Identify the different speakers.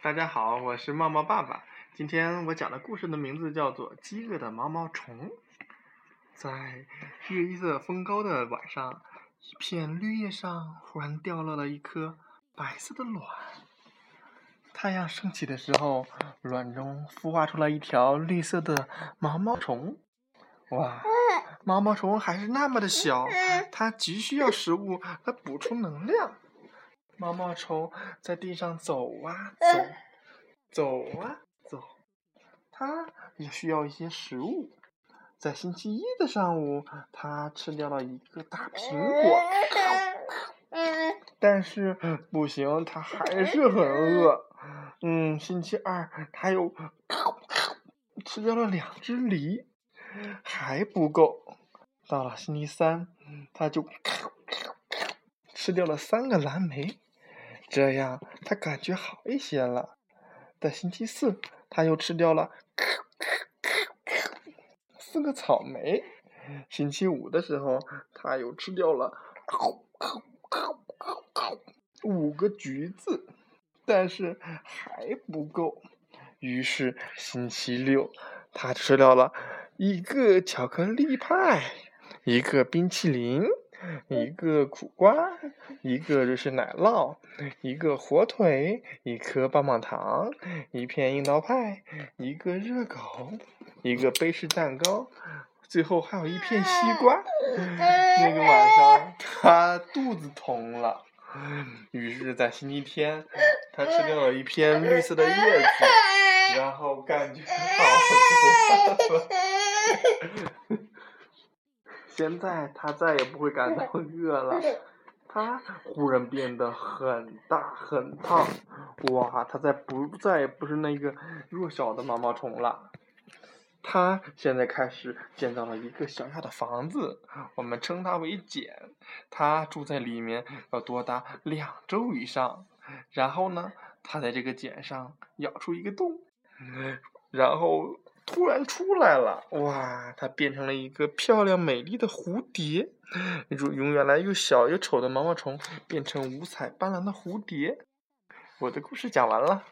Speaker 1: 大家好，我是茂茂爸爸。今天我讲的故事的名字叫做《饥饿的毛毛虫》。在月色风高的晚上，一片绿叶上忽然掉落了一颗白色的卵。太阳升起的时候，卵中孵化出了一条绿色的毛毛虫。哇，毛毛虫还是那么的小，它急需要食物来补充能量。毛毛虫在地上走啊走，走啊走，它也需要一些食物。在星期一的上午，它吃掉了一个大苹果，但是不行，它还是很饿。嗯，星期二，它又吃掉了两只梨，还不够。到了星期三，它就 吃掉了三个蓝莓。这样，他感觉好一些了。在星期四，他又吃掉了四个草莓。星期五的时候，他又吃掉了五个橘子，但是还不够。于是星期六，他吃掉了一个巧克力派，一个冰淇淋。一个苦瓜，一个就是奶酪，一个火腿，一颗棒棒糖，一片樱桃派，一个热狗，一个杯式蛋糕，最后还有一片西瓜。那个晚上，他肚子疼了，于是，在星期天，他吃掉了一片绿色的叶子，然后感觉好多了。现在他再也不会感到饿了，他忽然变得很大很胖，哇！他再不再也不是那个弱小的毛毛虫了，他现在开始建造了一个小小的房子，我们称它为茧，他住在里面要多达两周以上，然后呢，他在这个茧上咬出一个洞，然后。突然出来了，哇！它变成了一个漂亮美丽的蝴蝶，那种由原来又小又丑的毛毛虫变成五彩斑斓的蝴蝶。我的故事讲完了。